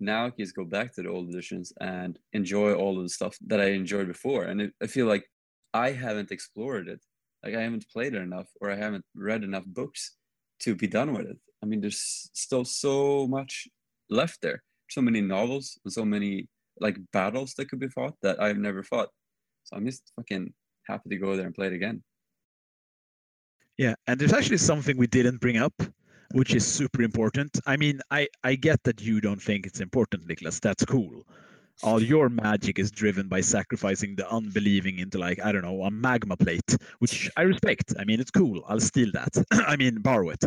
Now I just go back to the old editions and enjoy all of the stuff that I enjoyed before. And it, I feel like I haven't explored it. Like I haven't played it enough or I haven't read enough books to be done with it. I mean, there's still so much left there. So many novels and so many like battles that could be fought that I've never fought. So I'm just fucking happy to go there and play it again. Yeah, and there's actually something we didn't bring up, which is super important. I mean, I I get that you don't think it's important, Niklas. That's cool. All your magic is driven by sacrificing the unbelieving into like I don't know a magma plate, which I respect. I mean, it's cool. I'll steal that. I mean, borrow it.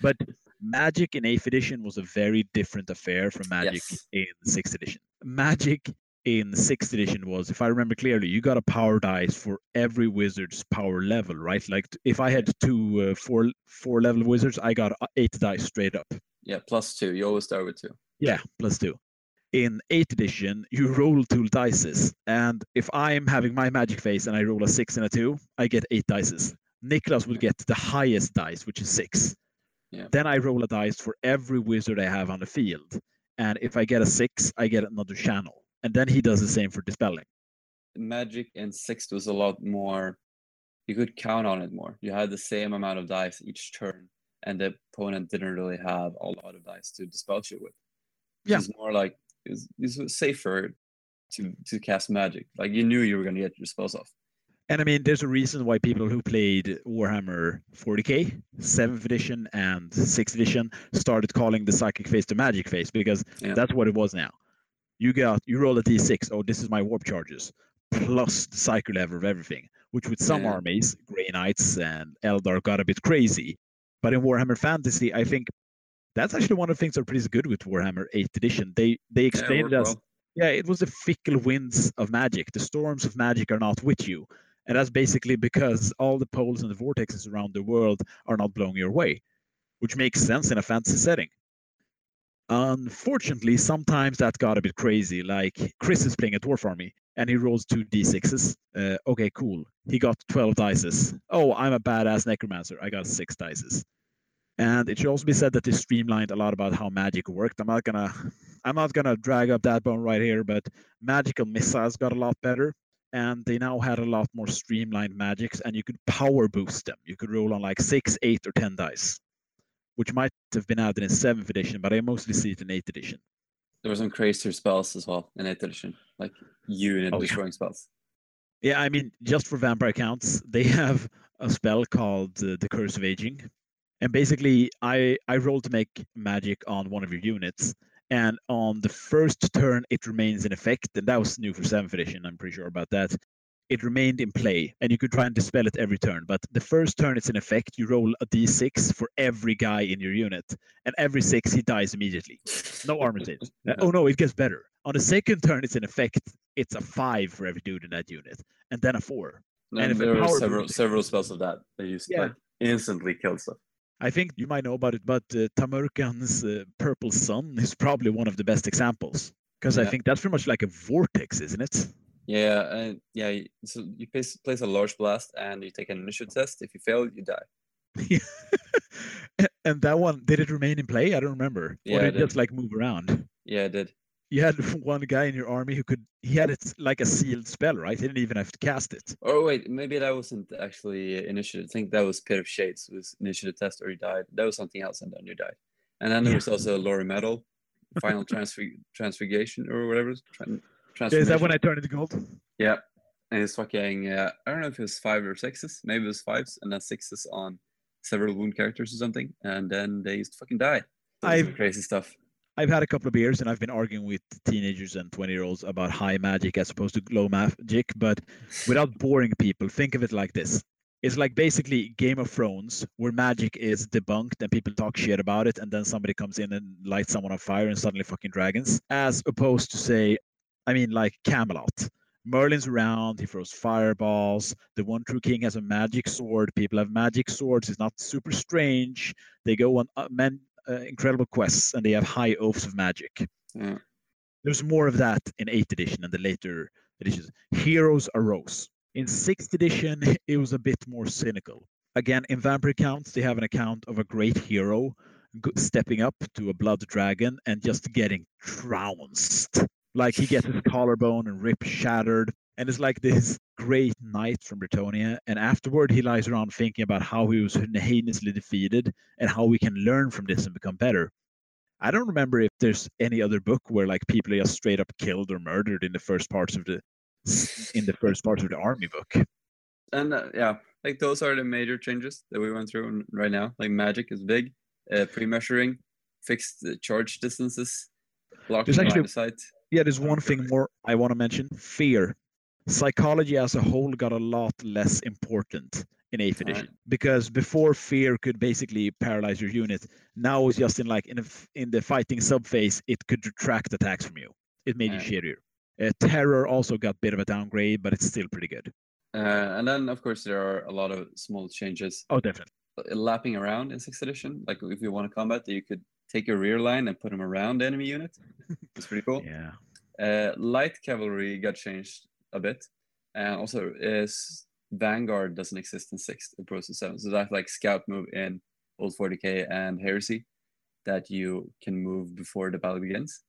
But magic in eighth edition was a very different affair from magic Yes. in sixth edition. Magic in sixth edition was, if I remember clearly, you got a power dice for every wizard's power level, right? Like if I had two uh, four four level wizards, I got uh, eight dice straight up. Yeah, plus two. You always start with two. Yeah, plus two. In 8th edition, you roll two dices. And if I'm having my magic phase and I roll a six and a two, I get eight dices. Niklas will get the highest dice, which is six. Yeah. Then I roll a dice for every wizard I have on the field. And if I get a six, I get another channel. And then he does the same for dispelling. Magic in sixth was a lot more. You could count on it more. You had the same amount of dice each turn, and the opponent didn't really have a lot of dice to dispel you with. Yeah. It's more like it was, it was safer to to cast magic. Like you knew you were gonna get your spells off. And I mean, there's a reason why people who played Warhammer 40k, 7th edition, and 6th edition started calling the psychic phase the magic phase because Yeah. that's what it was now. You got you roll a d6. Oh, this is my warp charges plus the cycle level of everything, which with some Yeah. armies, Grey Knights and Eldar got a bit crazy. But in Warhammer Fantasy, I think that's actually one of the things that are pretty good with Warhammer 8th edition. They they Yeah, explained it as well. yeah, it was the fickle winds of magic. The storms of magic are not with you. And that's basically because all the poles and the vortexes around the world are not blowing your way, which makes sense in a fantasy setting. Unfortunately, sometimes that got a bit crazy. Like Chris is playing a dwarf army and he rolls two d6s. Uh, okay, cool. He got 12 dices. Oh, I'm a badass necromancer. I got six dices. And it should also be said that they streamlined a lot about how magic worked. I'm not gonna I'm not gonna drag up that bone right here, but magical missiles got a lot better. And they now had a lot more streamlined magics, and you could power boost them. You could roll on like six, eight, or ten dice, which might have been added in seventh edition, but I mostly see it in eighth edition. There were some crazier spells as well in 8th edition, like unit Oh, yeah. destroying spells. Yeah, I mean, just for vampire counts, they have a spell called uh, the Curse of Aging, and basically, I I roll to make magic on one of your units, and on the first turn, it remains in effect, and that was new for seventh edition. I'm pretty sure about that. It remained in play, and you could try and dispel it every turn. But the first turn it's in effect, you roll a d6 for every guy in your unit, and every six he dies immediately. No armor saves. Oh no, it gets better. On the second turn, it's in effect. It's a five for every dude in that unit, and then a four. No, And there were power several boosts- several spells of that. They used Yeah. like instantly kill stuff. I think you might know about it, but uh, Tamurkhan's uh, Purple Sun is probably one of the best examples because I think that's pretty much like a vortex, isn't it? Yeah, and yeah. So you place place a large blast, and you take an initiative test. If you fail, you die. and that one did it remain in play? I don't remember. Yeah, or did it did. just like move around? Yeah, it did. You had one guy in your army who could. He had it like a sealed spell, right? He didn't even have to cast it. Oh wait, maybe that wasn't actually initiative. I think that was Pit of Shades was initiative test or he died. That was something else, and then you died. And then there was also Lore of Metal, Final transfer Transfiguration or whatever. Tran- Is that when. I turned into gold? Yeah, and it's fucking. Uh, I don't know if it was five or sixes. Maybe it was fives, and then sixes on several wound characters or something, and then they used to fucking die. I've- crazy stuff. I've had a couple of beers and I've been arguing with teenagers and 20 year olds about high magic as opposed to low magic, but without boring people, think of it like this. It's like basically Game of Thrones, where magic is debunked and people talk shit about it, and then somebody comes in and lights someone on fire and suddenly fucking dragons, as opposed to say, I mean, like Camelot. Merlin's around, he throws fireballs. The one true king has a magic sword. People have magic swords. It's not super strange. They go on uh, men, uh, incredible quests and they have high oaths of magic. Yeah. There's more of that in 8th edition and the later editions. Heroes arose. In 6th edition, it was a bit more cynical. Again, in Vampire Counts, they have an account of a great hero stepping up to a blood dragon and just getting trounced. Like he gets his collarbone and rib shattered. And it's like this great knight from Bretonnia. And afterward, he lies around thinking about how he was heinously defeated and how we can learn from this and become better. I don't remember if there's any other book where like people are just straight up killed or murdered in the first parts of the in the first parts of the army book. And uh, yeah, like those are the major changes that we went through right now. Like magic is big, uh, pre-measuring, fixed uh, charge distances, blocking line actually- of sight. Yeah, there's one thing more I want to mention: fear. Psychology as a whole got a lot less important in eighth Alright. edition because before fear could basically paralyze your unit. Now it's just in like in a in the fighting subphase, it could retract attacks from you. It made you Yeah. shittier. Uh, terror also got a bit of a downgrade, but it's still pretty good. Uh, and then of course there are a lot of small changes Oh, definitely. lapping around in sixth edition. Like if you want to combat, you could take your rear line and put them around the enemy unit. It's pretty cool. Yeah. Uh, light cavalry got changed a bit, and also is Vanguard doesn't exist in sixth, it goes to seven. So that's like scout move in Old 40k and Heresy that you can move before the battle begins.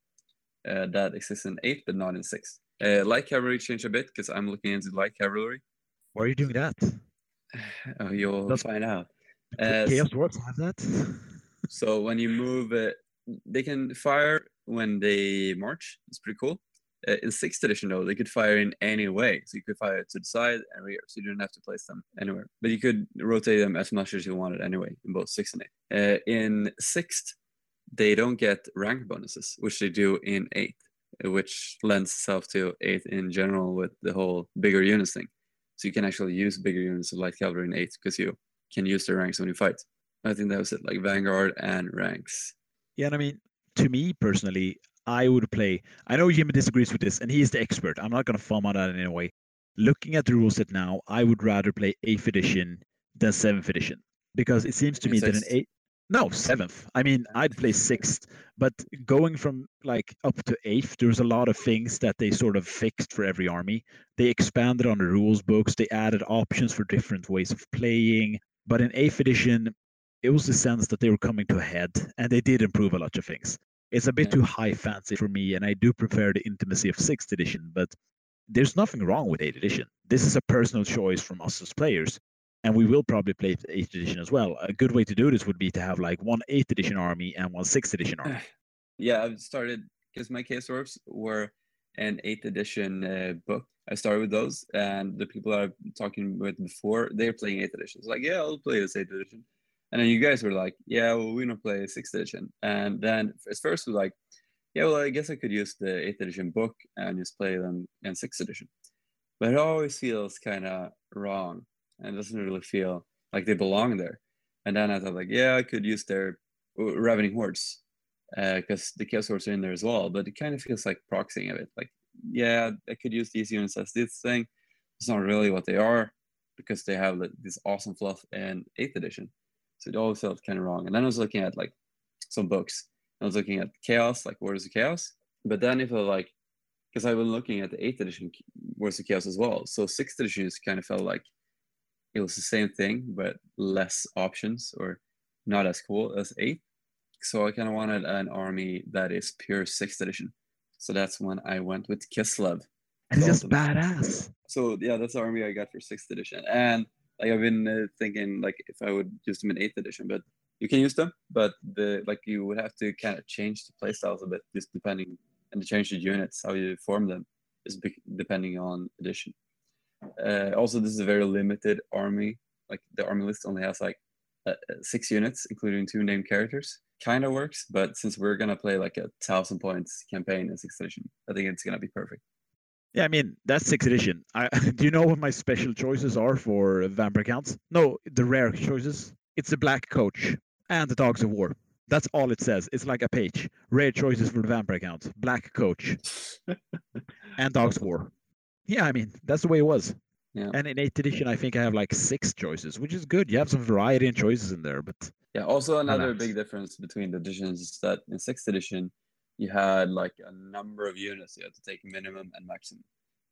Uh, that exists in eighth, but not in sixth. Uh, light cavalry changed a bit because I'm looking into light cavalry. Why are you doing that? Oh, you'll That's- find out. Uh, Chaos Dwarfs have that? So when you move, they can fire when they march. It's pretty cool. Uh, in sixth edition, though, they could fire in any way. So you could fire to the side and rear, so you didn't have to place them anywhere. But you could rotate them as much as you wanted anyway in both sixth and eighth. Uh, in sixth, they don't get rank bonuses, which they do in eighth, which lends itself to eighth in general with the whole bigger units thing. So you can actually use bigger units of light cavalry in eighth because you can use their ranks when you fight. I think that was it, like Vanguard and ranks. Yeah, and I mean, to me personally, I would play. I know Jimmy disagrees with this, and he is the expert. I'm not going to foam on that in any way. Looking at the rules set now, I would rather play 8th edition than 7th edition because it seems to me that an 8th. No, 7th. I mean, I'd play 6th, but going from like up to 8th, there's a lot of things that they sort of fixed for every army. They expanded on the rules books, they added options for different ways of playing. But in 8th edition, it was the sense that they were coming to a head and they did improve a lot of things. It's a bit Yeah. too high fancy for me, and I do prefer the intimacy of sixth edition, but there's nothing wrong with eighth edition. This is a personal choice from us as players, and we will probably play eighth edition as well. A good way to do this would be to have like one eighth edition army and one sixth edition army. Yeah, I've started because my Chaos dwarfs were an eighth edition uh, book. I started with those, and the people I'm talking with before they're playing eighth edition. It's like, yeah, I'll play this eighth edition. And then you guys were like, yeah, well, we don't play sixth edition. And then at first we were like, yeah, well, I guess I could use the eighth edition book and just play them in sixth edition. But it always feels kind of wrong and doesn't really feel like they belong there. And then I thought, like, yeah, I could use their uh, Ravening Hordes because the Chaos Hordes are in there as well. But it kind of feels like proxying of it. Like, yeah, I could use these units as this thing. It's not really what they are because they have like, this awesome fluff in 8th edition. So it always felt kind of wrong. And then I was looking at like some books. I was looking at Chaos, like Warriors of Chaos. But then it felt like, because I've been looking at the 8th edition Warriors of Chaos as well. So 6th edition just kind of felt like it was the same thing but less options or not as cool as eighth. So I kind of wanted an army that is pure sixth edition. So that's when I went with Kislev. And it's just badass. So yeah, that's the army I got for sixth edition. And like I've been uh, thinking like if I would use them in eighth edition, but you can use them, but the like you would have to kind of change the playstyles a bit, just depending and the change the units how you form them is depending on edition. Uh, also, this is a very limited army. Like the army list only has like uh, uh, six units, including two named characters. Kind of works, but since we're gonna play like a thousand points campaign in sixth edition, I think it's gonna be perfect. Yeah, I mean that's sixth edition. I do you know what my special choices are for vampire counts? No, the rare choices. It's the black coach and the dogs of war. That's all it says. It's like a page. Rare choices for the vampire counts. Black coach and dogs of war. Yeah, I mean that's the way it was. Yeah. And in eighth edition, I think I have like six choices, which is good. You have some variety and choices in there, but Yeah. Also, another big difference between the editions is that in sixth edition, you had like a number of units you had to take minimum and maximum.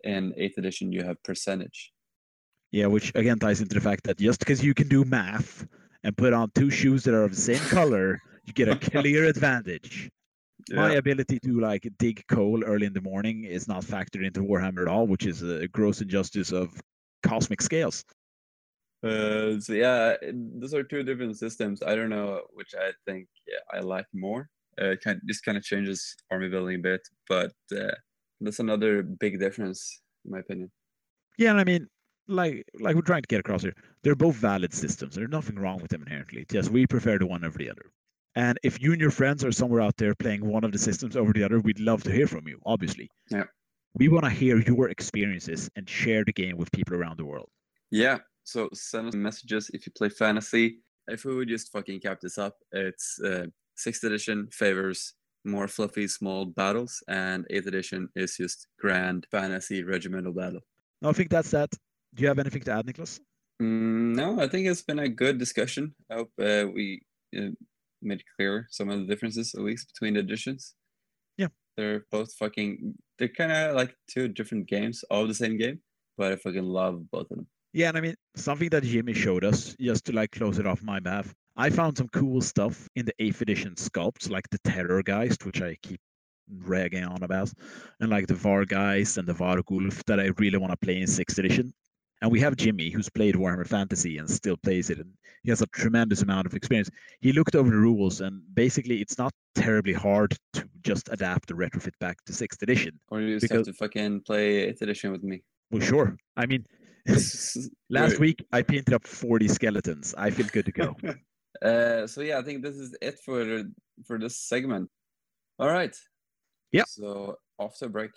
In eighth edition, you have percentage. Yeah, which again ties into the fact that just because you can do math and put on two shoes that are of the same color, you get a clear advantage. My ability to like dig coal early in the morning is not factored into Warhammer at all, which is a gross injustice of cosmic scales. Uh, so yeah, those are two different systems. I don't know which I think I like more. Uh, kind this kind of changes army building a bit, but uh, that's another big difference in my opinion. Yeah, and I mean, like like we're trying to get across here, they're both valid systems. There's nothing wrong with them inherently. Just we prefer the one over the other. And if you and your friends are somewhere out there playing one of the systems over the other, we'd love to hear from you. Obviously. Yeah. We want to hear your experiences and share the game with people around the world. Yeah. So send us messages if you play fantasy. If we would just fucking cap this up, it's uh, sixth edition favors more fluffy small battles, and eighth edition is just grand fantasy regimental battle. No, I think that's that. Do you have anything to add, Niklas? Mm, no, I think it's been a good discussion. I hope uh, we uh, made clear some of the differences, at least between the editions. Yeah. they're both fucking. They're kind of like two different games of the same game, but I fucking love both of them. Yeah, and I mean something that Jimmy showed us, just to like close it off my behalf. I found some cool stuff in the eighth edition sculpts, like the Terrorgeist, which I keep ragging on about, and like the Vargeist and the Vargulf that I really want to play in sixth edition. And we have Jimmy, who's played Warhammer Fantasy and still plays it, and he has a tremendous amount of experience. He looked over the rules, and basically, it's not terribly hard to just adapt the retrofit back to sixth edition. Or you just Because- have to fucking play eighth edition with me. Well, sure. I mean, last week I painted up 40 skeletons. I feel good to go. Uh, so yeah, I think this is it for for this segment. All right. Yeah. So after break.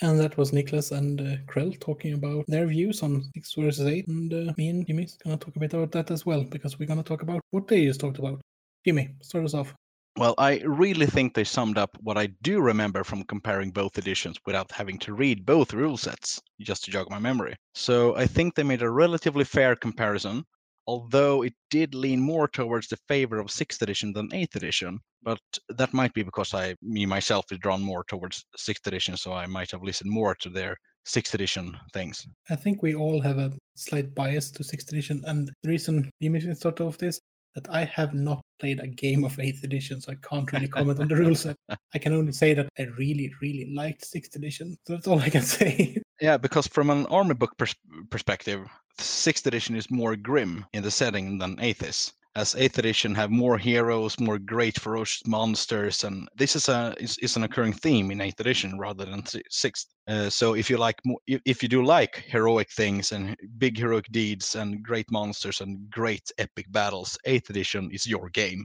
And that was Niklas and uh, Krell talking about their views on 6 versus 8. And uh, me and Jimmy's going to talk a bit about that as well, because we're going to talk about what they just talked about. Jimmy, start us off. Well, I really think they summed up what I do remember from comparing both editions without having to read both rule sets, just to jog my memory. So I think they made a relatively fair comparison, although it did lean more towards the favor of 6th edition than 8th edition. But that might be because I, me myself, is drawn more towards 6th edition, so I might have listened more to their 6th edition things. I think we all have a slight bias to 6th edition. And the reason Jimmy can start off this, that I have not played a game of 8th edition, so I can't really comment on the rules. set. I can only say that I really, really liked 6th edition. So that's all I can say. Yeah, because from an army book pers- perspective, sixth edition is more grim in the setting than eighth is. As eighth edition have more heroes, more great ferocious monsters, and this is a is, is an occurring theme in eighth edition rather than sixth. Uh, so if you like, mo- if, if you do like heroic things and big heroic deeds and great monsters and great epic battles, eighth edition is your game.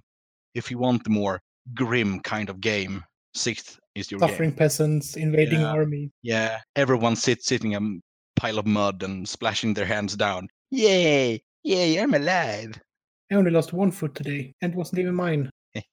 If you want the more grim kind of game, sixth is your game. Suffering peasants, invading Yeah. army. Yeah, everyone sits sitting a pile of mud and splashing their hands down. Yay! Yay, I'm alive. I only lost one foot today, and wasn't even mine.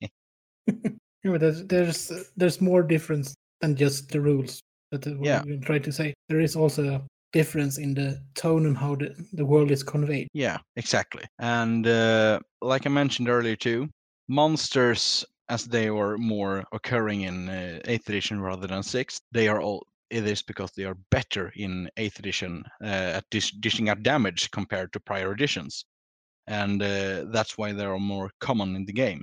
Yeah, but there's there's uh, there's more difference than just the rules. That what Yeah. I'm trying to say. There is also a difference in the tone and how the, the world is conveyed. yeah, exactly. And uh, like I mentioned earlier too, monsters as they are more occurring in uh, eighth edition rather than sixth, they are all it is because they are better in 8th edition uh, at dish- dishing out damage compared to prior editions. And uh, that's why they are more common in the game.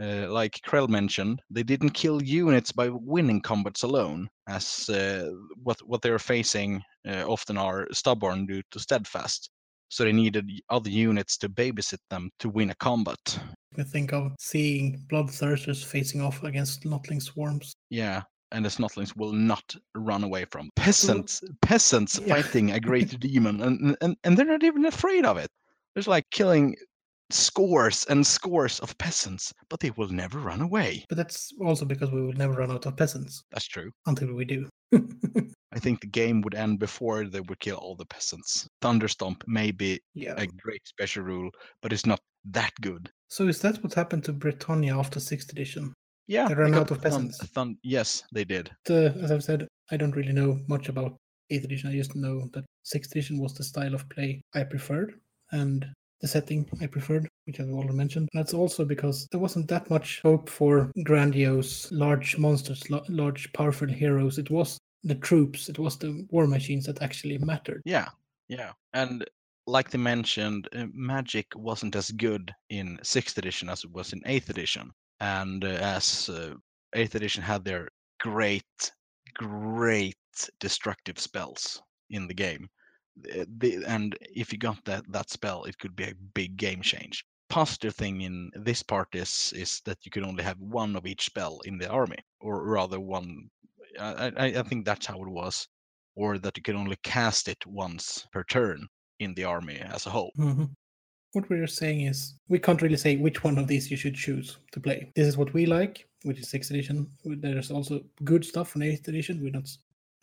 Uh, like Krell mentioned, they didn't kill units by winning combats alone, as uh, what what they're facing uh, often are stubborn due to steadfast. So they needed other units to babysit them to win a combat. We think of seeing bloodthirsters facing off against Snotling swarms. Yeah, and the snotlings will not run away from peasants. Peasants Yeah. fighting a great demon, and, and and they're not even afraid of it. There's like killing scores and scores of peasants, but they will never run away. But that's also because we will never run out of peasants That's true. until we do. I think the game would end before they would kill all the peasants. Thunderstomp may be yeah. a great special rule, but it's not that good. So is that what happened to Bretonnia after 6th edition? Yeah, They ran out of peasants. thun- yes, they did. As I've said, I don't really know much about 8th edition. I just know that 6th edition was the style of play I preferred and the setting I preferred, which I've already mentioned. And that's also because there wasn't that much hope for grandiose, large monsters, la- large, powerful heroes. It was the troops, it was the war machines that actually mattered. Yeah, yeah. And like they mentioned, uh, Magic wasn't as good in sixth edition as it was in eighth edition. And uh, as uh, eighth edition had their great, great destructive spells in the game. Uh, the- and if you got that that spell, it could be a big game change. Positive thing in this part is is that you could only have one of each spell in the army, or rather one. I, I, think that's how it was or that you can only cast it once per turn in the army as a whole. Mhm. What we're saying is we can't really say which one of these you should choose to play. This is what we like, which is sixth edition. There's also good stuff from eighth edition. We're not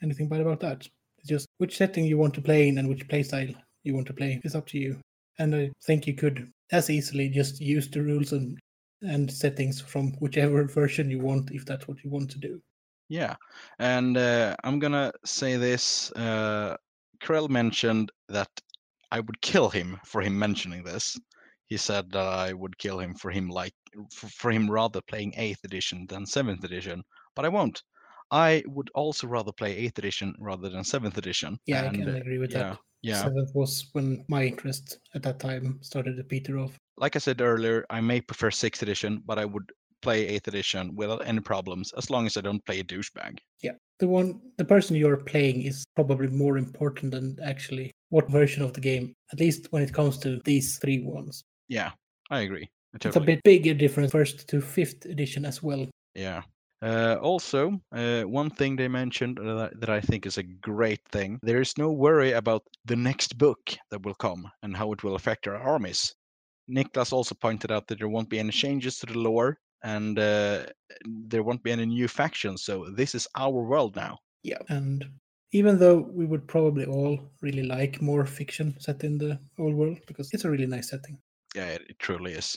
anything bad about that. It's just which setting you want to play in and which playstyle you want to play is up to you. And I think you could as easily just use the rules and and settings from whichever version you want if that's what you want to do. Yeah, and uh, I'm gonna say this. Uh, Krell mentioned that I would kill him for him mentioning this. He said that I would kill him for him like for, for him rather playing eighth edition than seventh edition, but I won't. I would also rather play eighth edition rather than seventh edition. Yeah, I and, can uh, agree with yeah, that. yeah. Seventh was when my interest at that time started to peter off. like I said earlier, I may prefer sixth edition, but I would play eighth edition without any problems as long as I don't play a douchebag. Yeah, the one the person you're playing is probably more important than actually what version of the game at least when it comes to these three ones Yeah, I agree. I it's a totally bit bigger difference first to fifth edition as well Yeah. Uh, also, uh, one thing they mentioned that, I- that I think is a great thing there is no worry about the next book that will come and how it will affect our armies. Niklas also pointed out that there won't be any changes to the lore and uh, there won't be any new factions. So, this is our world now. yeah and even though we would probably all really like more fiction set in the old world because it's a really nice setting Yeah, it, it truly is.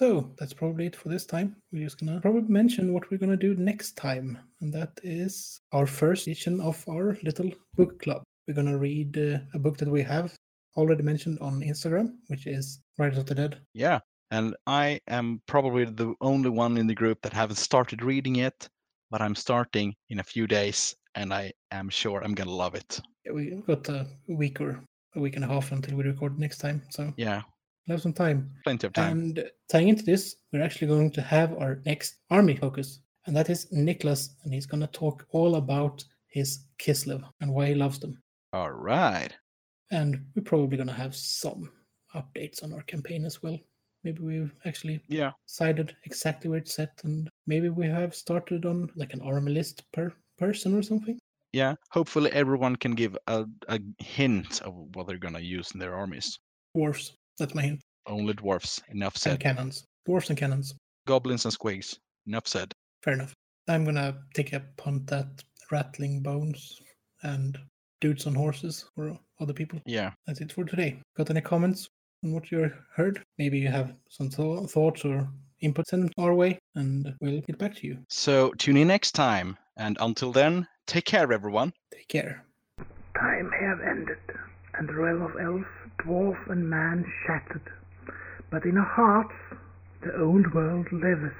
so that's probably it for this time we're just gonna probably mention what we're gonna do next time and that is our first edition of our little book club we're gonna read uh, a book that we have already mentioned on instagram which is riders of the dead Yeah. And I am probably the only one in the group that haven't started reading it, but I'm starting in a few days and I am sure I'm going to love it. Yeah, we've got a week or a week and a half until we record next time so Yeah, we'll have some time plenty of time. And tying into this, we're actually going to have our next army focus, and that is Niklas, and he's going to talk all about his Kislev and why he loves them. All right. And we're probably going to have some updates on our campaign as well. Maybe we've actually Yeah. decided exactly where it's set, and maybe we have started on like an army list per person or something. Yeah. Hopefully, everyone can give a, a hint of what they're going to use in their armies. Dwarfs, that's my hint. Only dwarfs. Enough said And cannons. Dwarfs and cannons. Goblins and squigs. Enough said. Fair enough. I'm gonna take a punt at rattling bones and dudes on horses for other people. Yeah. That's it for today. Got any comments what you heard? Maybe you have some tho- thoughts or input send our way, and we'll get back to you. So tune in next time. And until then, take care, everyone. Take care. Time have ended, and the realm of elf, dwarf, and man shattered. But in our hearts, the old world liveth.